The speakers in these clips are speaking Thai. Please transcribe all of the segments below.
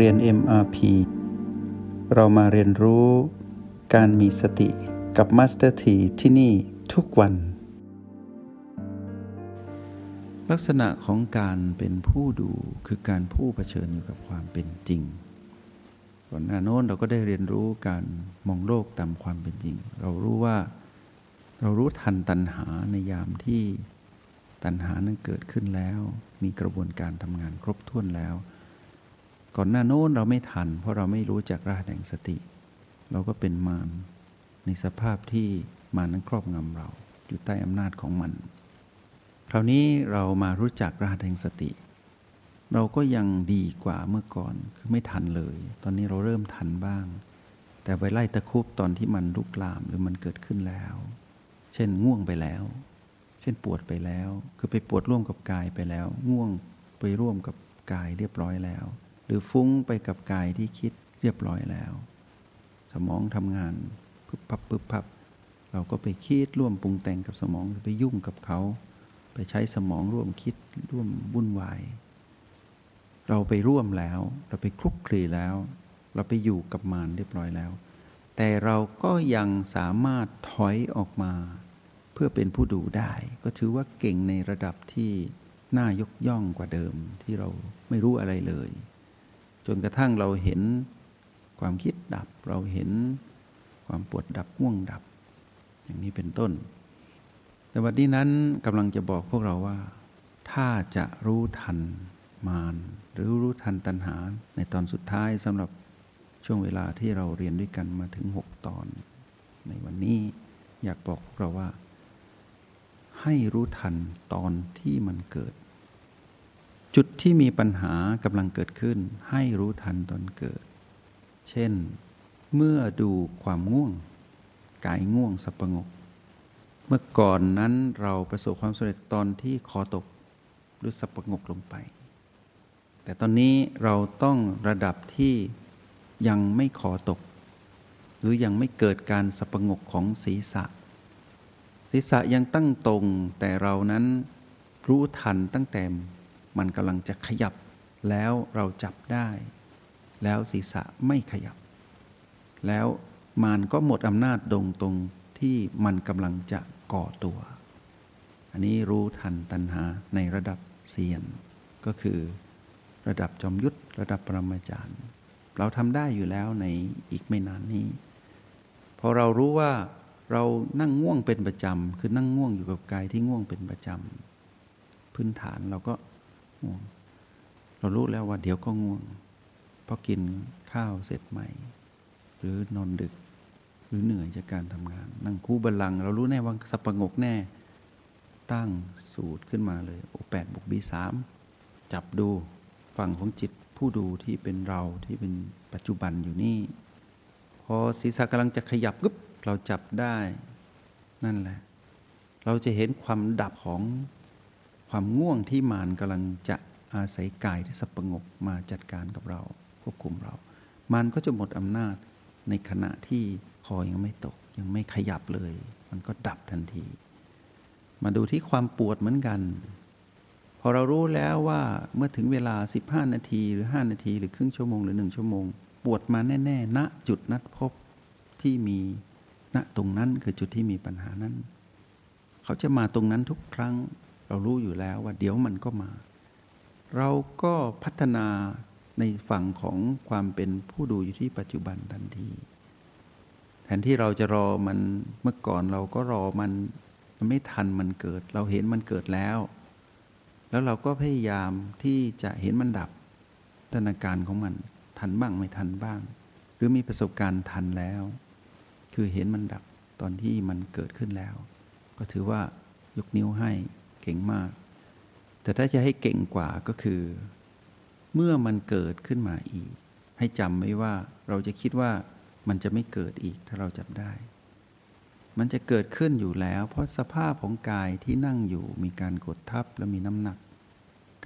เรียน MRP เรามาเรียนรู้การมีสติกับ Master T ที่ที่นี่ทุกวัน ลักษณะของการเป็นผู้ดูคือการผู้เผชิญอยู่กับความเป็นจริง ก่อนหน้าโน้นเราก็ได้เรียนรู้การมองโลกตามความเป็นจริง เรารู้ว่าเรารู้ทันตัณหาในยามที่ตัณหานั้นเกิดขึ้นแล้ว มีกระบวนการทำงานครบถ้วนแล้ว ก่อนหน้าโน้นเราไม่ทัน เพราะเราไม่รู้จักรหัสแห่งสติ เราก็เป็นมารในสภาพที่มารนั้นครอบงำเรา อยู่ใต้อำนาจของมัน คราวนี้เรามารู้จักรหัสแห่งสติ เราก็ยังดีกว่าเมื่อก่อนคือไม่ทันเลย ตอนนี้เราเริ่มทันบ้าง แต่ไปไล่ตะคุบตอนที่มันลุกลามหรือมันเกิดขึ้นแล้ว เช่นง่วงไปแล้ว เช่นปวดไปแล้ว คือไปปวดร่วมกับกายไปแล้ว ง่วงไปร่วมกับกายเรียบร้อยแล้ว หรือฟุ้งไปกับกายที่คิดเรียบร้อยแล้ว สมองทำงานปึ๊บพับปึ๊บพับ เราก็ไปคิดร่วมปรุงแต่งกับสมองไปยุ่งกับเขา ไปใช้สมองร่วมคิดร่วมวุ่นวาย เราไปร่วมแล้ว เราไปคลุกคลีแล้ว เราไปอยู่กับมารเรียบร้อยแล้ว แต่เราก็ยังสามารถถอยออกมา เพื่อเป็นผู้ดูได้ ก็ถือว่าเก่งในระดับที่น่ายกย่องกว่าเดิมที่เราไม่รู้อะไรเลย จนกระทั่งเราเห็นความคิดดับ เราเห็นความปวดดับง่วงดับ อย่างนี้เป็นต้น แต่วันนี้นั้นกำลังจะบอกพวกเราว่า ถ้าจะรู้ทันมารหรือรู้ทันตัณหา ในตอนสุดท้ายสำหรับช่วงเวลาที่เราเรียนด้วยกันมาถึงหกตอน ในวันนี้อยากบอกพวกเราว่า ให้รู้ทันตอนที่มันเกิด จุดที่มีปัญหากำลังเกิดขึ้น ให้รู้ทันตอนเกิด เช่น เมื่อดูความง่วง กายง่วงสับประงก เมื่อก่อนนั้นเราประสบความสำเร็จตอนที่คอตกหรือสับประงกลงไป แต่ตอนนี้เราต้องระดับที่ยังไม่คอตก หรือยังไม่เกิดการสับประงกของศีรษะ ศีรษะยังตั้งตรงแต่เรานั้นรู้ทันตั้งแต่ มันกำลังจะขยับ แล้วเราจับได้ แล้วศีรษะไม่ขยับ แล้วมันก็หมดอำนาจดงตรงที่มันกำลังจะก่อตัว อันนี้รู้ทันตัณหาในระดับเซียน ก็คือระดับจอมยุทธระดับปรมาจารย์ เราทำได้อยู่แล้วในอีกไม่นานนี้พอเรารู้ว่าเรานั่งง่วงเป็นประจำ คือนั่งง่วงอยู่กับกายที่ง่วงเป็นประจำ พื้นฐานเราก็ ง่วง เรารู้แล้วว่าเดี๋ยวก็ง่วงเพราะกินข้าวเสร็จใหม่ หรือนอนดึก หรือเหนื่อยจากการทำงาน นั่งคู่บัลลัง เรารู้แน่ว่าสับประงกแน่ ตั้งสูตรขึ้นมาเลยโอแปดบวกบีสามจับดูฝั่งของจิตผู้ดูที่เป็นเราที่เป็นปัจจุบันอยู่นี่ พอศีรษะกำลังจะขยับกึ๊บเราจับได้ นั่นแหละ เราจะเห็นความดับของ ความง่วงที่มานกำลังจะอาศัยกายที่สับประงกมาจัดการกับเรา ควบคุมเรา มันก็จะหมดอำนาจในขณะที่คอยังไม่ตก ยังไม่ขยับเลย มันก็ดับทันที มาดูที่ความปวดเหมือนกัน พอเรารู้แล้วว่าเมื่อถึงเวลา 15 นาทีหรือ 5 นาที หรือครึ่งชั่วโมงหรือหนึ่งชั่วโมง ปวดมาแน่ๆณนะจุดนัดพบที่มีณตรงนั้นคือจุดที่มีปัญหานั้น เขาจะมาตรงนั้นทุกครั้ง เรารู้อยู่แล้วว่าเดี๋ยวมันก็มา เราก็พัฒนาในฝั่งของความเป็นผู้ดูอยู่ที่ปัจจุบันทันทีแทนที่เราจะรอมันเมื่อก่อนเราก็รอมันมันไม่ทันมันเกิด เราเห็นมันเกิดแล้ว แล้วเราก็พยายามที่จะเห็นมันดับธนาการของมันทันบ้างไม่ทันบ้าง หรือมีประสบการณ์ทันแล้ว คือเห็นมันดับตอนที่มันเกิดขึ้นแล้ว ก็ถือว่ายกนิ้วให้ เก่งมาก แต่ถ้าจะให้เก่งกว่าก็คือ เมื่อมันเกิดขึ้นมาอีก ให้จำไว้ว่าเราจะคิดว่ามันจะไม่เกิดอีกถ้าเราจับได้ มันจะเกิดขึ้นอยู่แล้ว เพราะสภาพของกายที่นั่งอยู่มีการกดทับและมีน้ำหนัก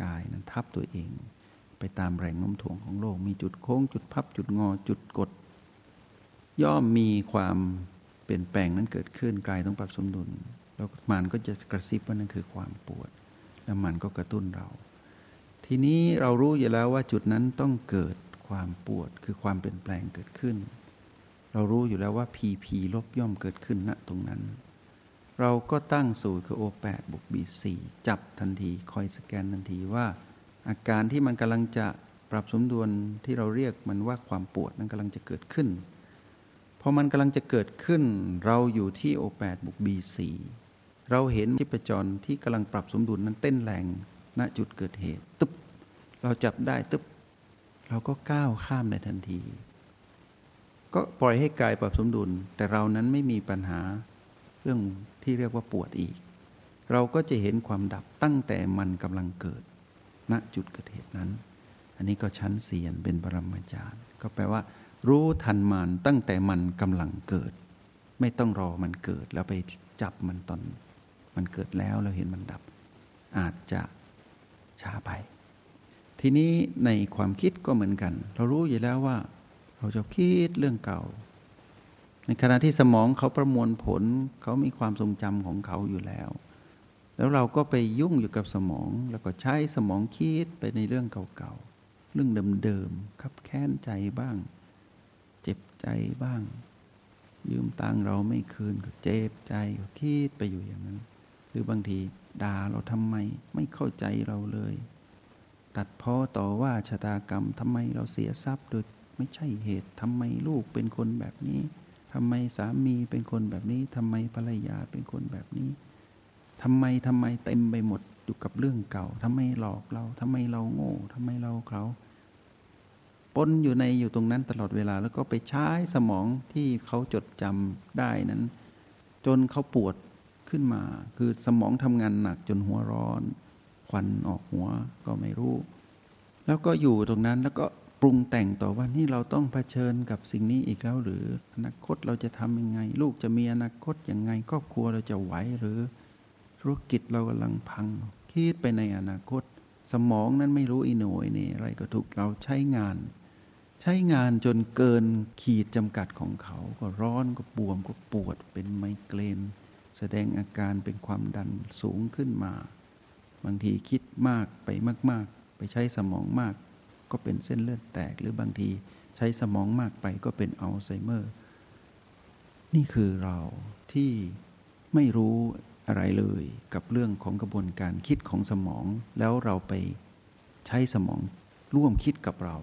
กายนั้นทับตัวเอง ไปตามแรงโน้มถ่วงของโลก มีจุดโค้ง จุดพับ จุดงอ จุดกด ย่อมมีความเปลี่ยนแปลงนั้นเกิดขึ้นกายต้องปรับสมดุล แล้วมันก็จะกระซิบว่านั่นคือความปวด แล้วมันก็กระตุ้นเรา ทีนี้เรารู้อยู่แล้วว่าจุดนั้นต้องเกิดความปวด คือความเปลี่ยนแปลงเกิดขึ้น เรารู้อยู่แล้วว่า PP ลบย่อมเกิดขึ้นณตรงนั้น เราก็ตั้งสูตรคือ O8 บวก B4 จับทันทีคอยสแกนทันทีว่า อาการที่มันกำลังจะปรับสมดุลที่เราเรียกมันว่าความปวดนั้นกำลังจะเกิดขึ้นพอมันกำลังจะเกิดขึ้น เราอยู่ที่ O8 บวก B4 เราเห็นที่ประจรที่กำลังปรับสมดุลนั้นเต้นแรงณจุดเกิดเหตุ ตึ๊บ เราจับได้ตึ๊บ เราก็ก้าวข้ามในทันที ก็ปล่อยให้กายปรับสมดุล แต่เรานั้นไม่มีปัญหาเรื่องที่เรียกว่าปวดอีก เราก็จะเห็นความดับตั้งแต่มันกำลังเกิด ณจุดเกิดเหตุนั้น อันนี้ก็ชั้นเสียนเป็นปรมาจารย์ ก็แปลว่า รู้ทันมันตั้งแต่มันกำลังเกิด ไม่ต้องรอมันเกิดแล้วไปจับมันตอน มันเกิดแล้วเราเห็นมันดับ อาจจะช้าไป ทีนี้ในความคิดก็เหมือนกัน เรารู้อยู่แล้วว่า เราจะคิดเรื่องเก่า ในขณะที่สมองเขาประมวลผลเขามีความทรงจำของเขาอยู่แล้ว แล้วเราก็ไปยุ่งอยู่กับสมอง แล้วก็ใช้สมองคิดไปในเรื่องเก่าๆเรื่องเดิมๆคับแค้นใจบ้าง เจ็บใจบ้างยืมตังเราไม่คืนก็เจ็บใจก็คิดไปอยู่อย่างนั้น หรือบางทีด่าเราทำไมไม่เข้าใจเราเลย ตัดพ้อต่อว่าชะตากรรมทำไมเราเสียทรัพย์โดยไม่ใช่เหตุทำไมลูกเป็นคนแบบนี้ทำไมสามีเป็นคนแบบนี้ทำไมภรรยาเป็นคนแบบนี้ทำไมทำไมเต็มไปหมดอยู่กับเรื่องเก่าทำไมหลอกเราทำไมเราโง่ทำไมเราเขาปนอยู่ในอยู่ตรงนั้นตลอดเวลาแล้วก็ไปใช้สมองที่เขาจดจำได้นั้น จนเขาปวด ขึ้นมา คือสมองทำงานหนักจนหัวร้อน ควันออกหัวก็ไม่รู้ แล้วก็อยู่ตรงนั้นแล้วก็ปรุงแต่งต่อว่านี่เราต้องเผชิญกับสิ่งนี้อีกแล้วหรือ อนาคตเราจะทำยังไง ลูกจะมีอนาคตยังไงครอบครัวเราจะไหวหรือ ธุรกิจเรากำลังพัง คิดไปในอนาคต สมองนั้นไม่รู้อีหน่วยนี่อะไรก็ถูกเราใช้งาน ใช้งานจนเกินขีดจำกัดของเขา ก็ร้อนก็บวมก็ปวดเป็นไมเกรน แสดงอาการเป็นความดันสูงขึ้นมา บางทีคิดมากไปมาก ๆ ไปใช้สมองมาก ก็เป็นเส้นเลือดแตก หรือบางทีใช้สมองมากไปก็เป็นอัลไซเมอร์ นี่คือเราที่ไม่รู้อะไรเลยกับเรื่องของกระบวนการคิดของสมอง แล้วเราไปใช้สมองร่วมคิดกับเรา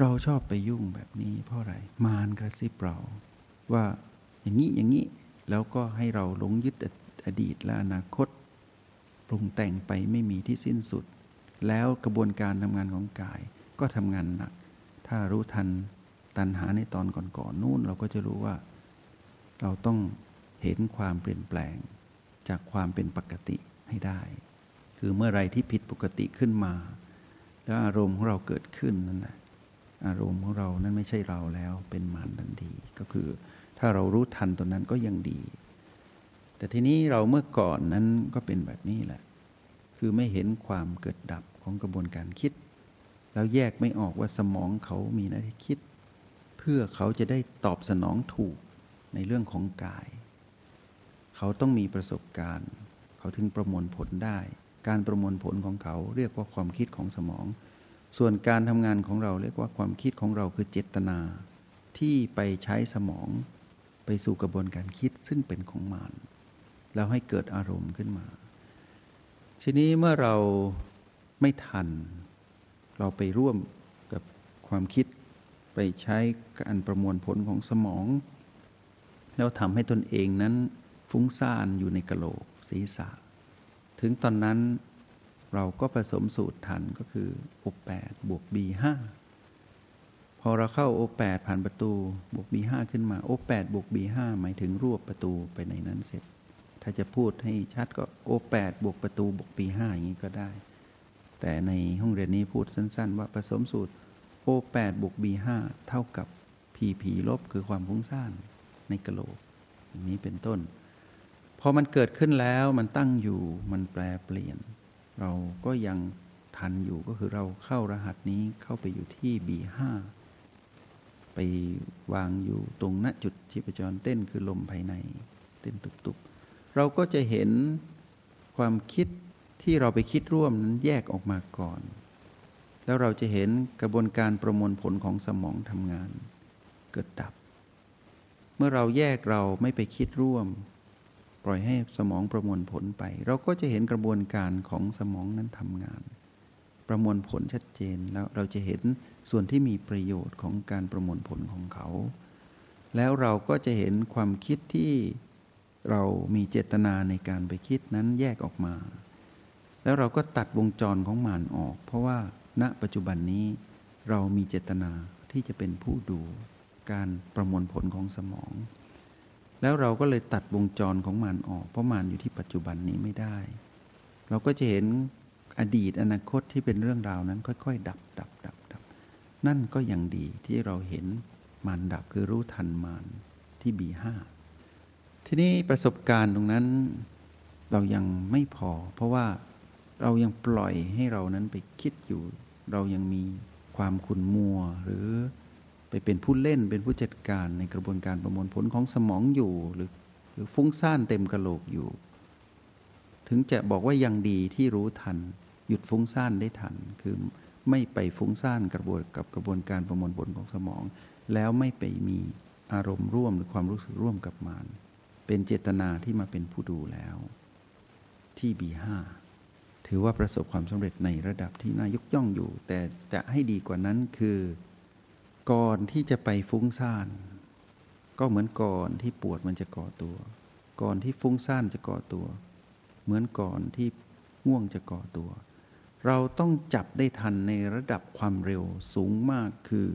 เราชอบไปยุ่งแบบนี้เพราะอะไร มารกระซิบเรา ว่าอย่างนี้อย่างนี้ แล้วก็ให้เราหลงยึดอดีตและอนาคต ปรุงแต่งไปไม่มีที่สิ้นสุด แล้วกระบวนการทำงานของกายก็ทำงานหนัก ถ้ารู้ทันตันหาในตอนก่อนๆนู่นเราก็จะรู้ว่า เราต้องเห็นความเปลี่ยนแปลงจากความเป็นปกติให้ได้ คือเมื่อไรที่ผิดปกติขึ้นมา แล้วอารมณ์ของเราเกิดขึ้นนั่นแหละอารมณ์ของเรานั้นไม่ใช่เราแล้วเป็นมารทันทีก็คือ ถ้าเรารู้ทันตัวนั้นก็ยังดี แต่ทีนี้เราเมื่อก่อนนั้นก็เป็นแบบนี้แหละ คือไม่เห็นความเกิดดับของกระบวนการคิด แล้วแยกไม่ออกว่าสมองเขามีหน้าที่คิด เพื่อเขาจะได้ตอบสนองถูกในเรื่องของกาย เขาต้องมีประสบการณ์ เขาถึงประมวลผลได้ การประมวลผลของเขาเรียกว่าความคิดของสมอง ส่วนการทำงานของเราเรียกว่าความคิดของเราคือเจตนา ที่ไปใช้สมอง ไปสู่กระบวนการคิดซึ่งเป็นของมารแล้วให้เกิดอารมณ์ขึ้นมา ทีนี้เมื่อเราไม่ทัน เราไปร่วมกับความคิดไปใช้การประมวลผลของสมอง แล้วทำให้ตนเองนั้นฟุ้งซ่านอยู่ในกะโหลกศีรษะ ถึงตอนนั้นเราก็ผสมสูตรทันก็คือ O8 บวก B5 พอเราเข้า O8 ผ่านประตูบวก B5 ขึ้นมา O8 บวก B5 หมายถึงรวบประตูไปในนั้นเสร็จ ถ้าจะพูดให้ชัดก็ O8 บวกประตูบวก B5 อย่างนี้ก็ได้ แต่ในห้องเรียนนี้พูดสั้น ๆ ว่าผสมสูตร O8 บวก B5 เท่ากับ PP ลบคือความฟุ้งซ่านในกะโหลกอย่างนี้เป็นต้นพอมันเกิดขึ้นแล้วมันตั้งอยู่มันแปลเปลี่ยน เราก็ยังทันอยู่ก็คือเราเข้ารหัสนี้เข้าไปอยู่ที่ B5 ไปวางอยู่ตรงณจุดชีพจรเต้นคือลมภายใน เต้นตุบๆ เราก็จะเห็นความคิดที่เราไปคิดร่วมนั้นแยกออกมาก่อน แล้วเราจะเห็นกระบวนการประมวลผลของสมองทำงาน เกิดดับ เมื่อเราแยกเราไม่ไปคิดร่วม ปล่อยให้สมองประมวลผลไป เราก็จะเห็นกระบวนการของสมองนั้นทำงาน ประมวลผลชัดเจนแล้วเราจะเห็นส่วนที่มีประโยชน์ของการประมวลผลของเขา แล้วเราก็จะเห็นความคิดที่เรามีเจตนาในการไปคิดนั้นแยกออกมา แล้วเราก็ตัดวงจรของมานออก เพราะว่าณปัจจุบันนี้เรามีเจตนาที่จะเป็นผู้ดูการประมวลผลของสมอง แล้วเราก็เลยตัดวงจรของมานออก เพราะมานอยู่ที่ปัจจุบันนี้ไม่ได้ เราก็จะเห็น อดีตอนาคตที่เป็นเรื่องราวนั้น ค่อยๆ ดับดับดับดับ นั่นก็ยังดีที่เราเห็นมานดับคือรู้ทันมานที่บีห้าทีนี้ประสบการณ์ตรงนั้นเรายังไม่พอ เพราะว่าเรายังปล่อยให้เรานั้นไปคิดอยู่ เรายังมีความขุนมัว หรือไปเป็นผู้เล่นเป็นผู้จัดการในกระบวนการประมวลผลของสมองอยู่ หรือหรือฟุ้งซ่านเต็มกระโหลกอยู่ ถึงจะบอกว่ายังดีที่รู้ทัน หยุดฟุ้งซ่านได้ทัน คือไม่ไปฟุ้งซ่านกระบวนกับกระบวนการประมวลผลของสมอง แล้วไม่ไปมีอารมณ์ร่วมหรือความรู้สึกร่วมกับมัน เป็นเจตนาที่มาเป็นผู้ดูแล้ว ที่ B5 ถือว่าประสบความสำเร็จในระดับที่น่ายกย่องอยู่ แต่จะให้ดีกว่านั้นคือ ก่อนที่จะไปฟุ้งซ่าน ก็เหมือนก่อนที่ปวดมันจะก่อตัว ก่อนที่ฟุ้งซ่านจะก่อตัว เหมือนก่อนที่ง่วงจะก่อตัว เราต้องจับได้ทันในระดับความเร็วสูงมากคือ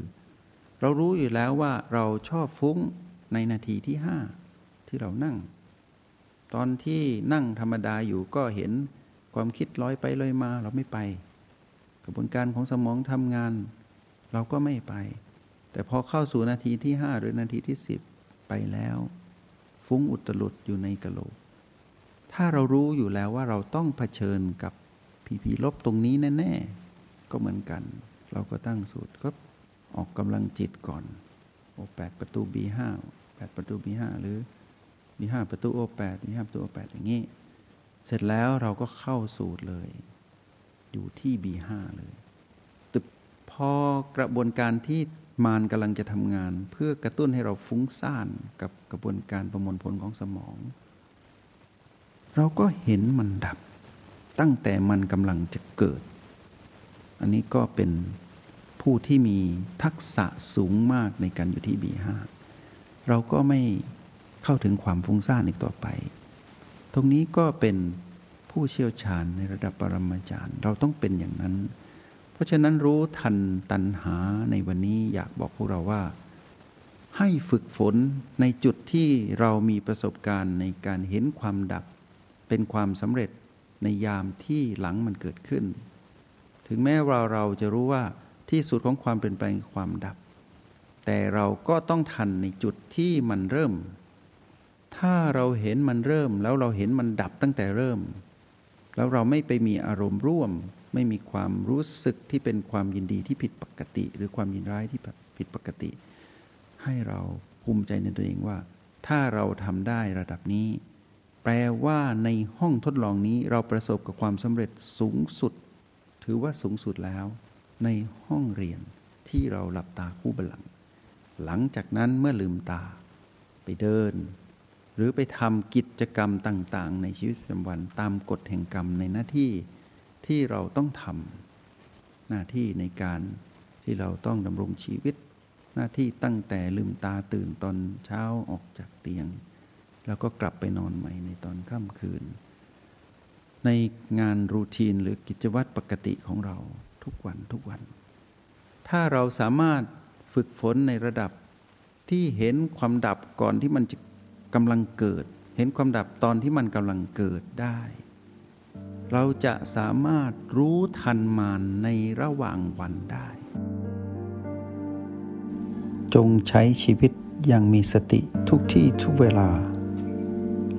เรารู้อยู่แล้วว่าเราชอบฟุ้งในนาทีที่ห้าที่เรานั่ง ตอนที่นั่งธรรมดาอยู่ก็เห็นความคิดลอยไปลอยมาเราไม่ไป กระบวนการของสมองทำงาน เราก็ไม่ไป แต่พอเข้าสู่นาทีที่ห้าหรือนาทีที่สิบไปแล้ว ฟุ้งอุตลุดอยู่ในกระโหลกถ้าเรารู้อยู่แล้วว่าเราต้องเผชิญกับ ผีผีลบตรงนี้แน่ๆ ก็เหมือนกัน เราก็ตั้งสูตรก็ออกกำลังจิตก่อนโอแปดประตูบีห้าแปดประตูบีห้าหรือมีห้าประตูโอแปดมีห้าประตูโอแปดอย่างนี้ เสร็จแล้วเราก็เข้าสูตรเลย อยู่ที่บีห้าเลยตึบพอกระบวนการที่มารกำลังจะทำงาน เพื่อกระตุ้นให้เราฟุ้งซ่านกับกระบวนการประมวลผลของสมอง เราก็เห็นมันดับ ตั้งแต่มันกำลังจะเกิด อันนี้ก็เป็นผู้ที่มีทักษะสูงมากในการอยู่ที่บีห้าเราก็ไม่เข้าถึงความฟุ้งซ่านอีกต่อไป ตรงนี้ก็เป็นผู้เชี่ยวชาญในระดับปรมาจารย์ เราต้องเป็นอย่างนั้น เพราะฉะนั้นรู้ทันตัณหาในวันนี้อยากบอกพวกเราว่า ให้ฝึกฝนในจุดที่เรามีประสบการณ์ในการเห็นความดับ เป็นความสำเร็จ ในยามที่หลังมันเกิดขึ้น ถึงแม้ว่าเราจะรู้ว่าที่สุดของความเป็นไปความดับ แต่เราก็ต้องทันในจุดที่มันเริ่ม ถ้าเราเห็นมันเริ่ม แล้วเราเห็นมันดับตั้งแต่เริ่ม แล้วเราไม่ไปมีอารมณ์ร่วม ไม่มีความรู้สึกที่เป็นความยินดีที่ผิดปกติ หรือความยินร้ายที่ผิดปกติ ให้เราภูมิใจในตัวเองว่า ถ้าเราทำได้ระดับนี้ แปลว่าในห้องทดลองนี้เราประสบกับความสำเร็จสูงสุด ถือว่าสูงสุดแล้ว ในห้องเรียนที่เราหลับตาคู่บัลลัง หลังจากนั้นเมื่อลืมตา ไปเดิน หรือไปทำกิจกรรมต่าง ๆ ในชีวิตประจำวันตามกฎแห่งกรรมในหน้าที่ที่เราต้องทำหน้าที่ในการที่เราต้องดำรงชีวิต หน้าที่ตั้งแต่ลืมตาตื่นตอนเช้าออกจากเตียง แล้วก็กลับไปนอนใหม่ในตอนค่ำคืน ในงานรูทีนหรือกิจวัตรปกติของเราทุกวันทุกวัน ถ้าเราสามารถฝึกฝนในระดับที่เห็นความดับก่อนที่มันจะกำลังเกิด เห็นความดับตอนที่มันกำลังเกิดได้ เราจะสามารถรู้ทันมานในระหว่างวันได้ จงใช้ชีวิตอย่างมีสติทุกที่ทุกเวลา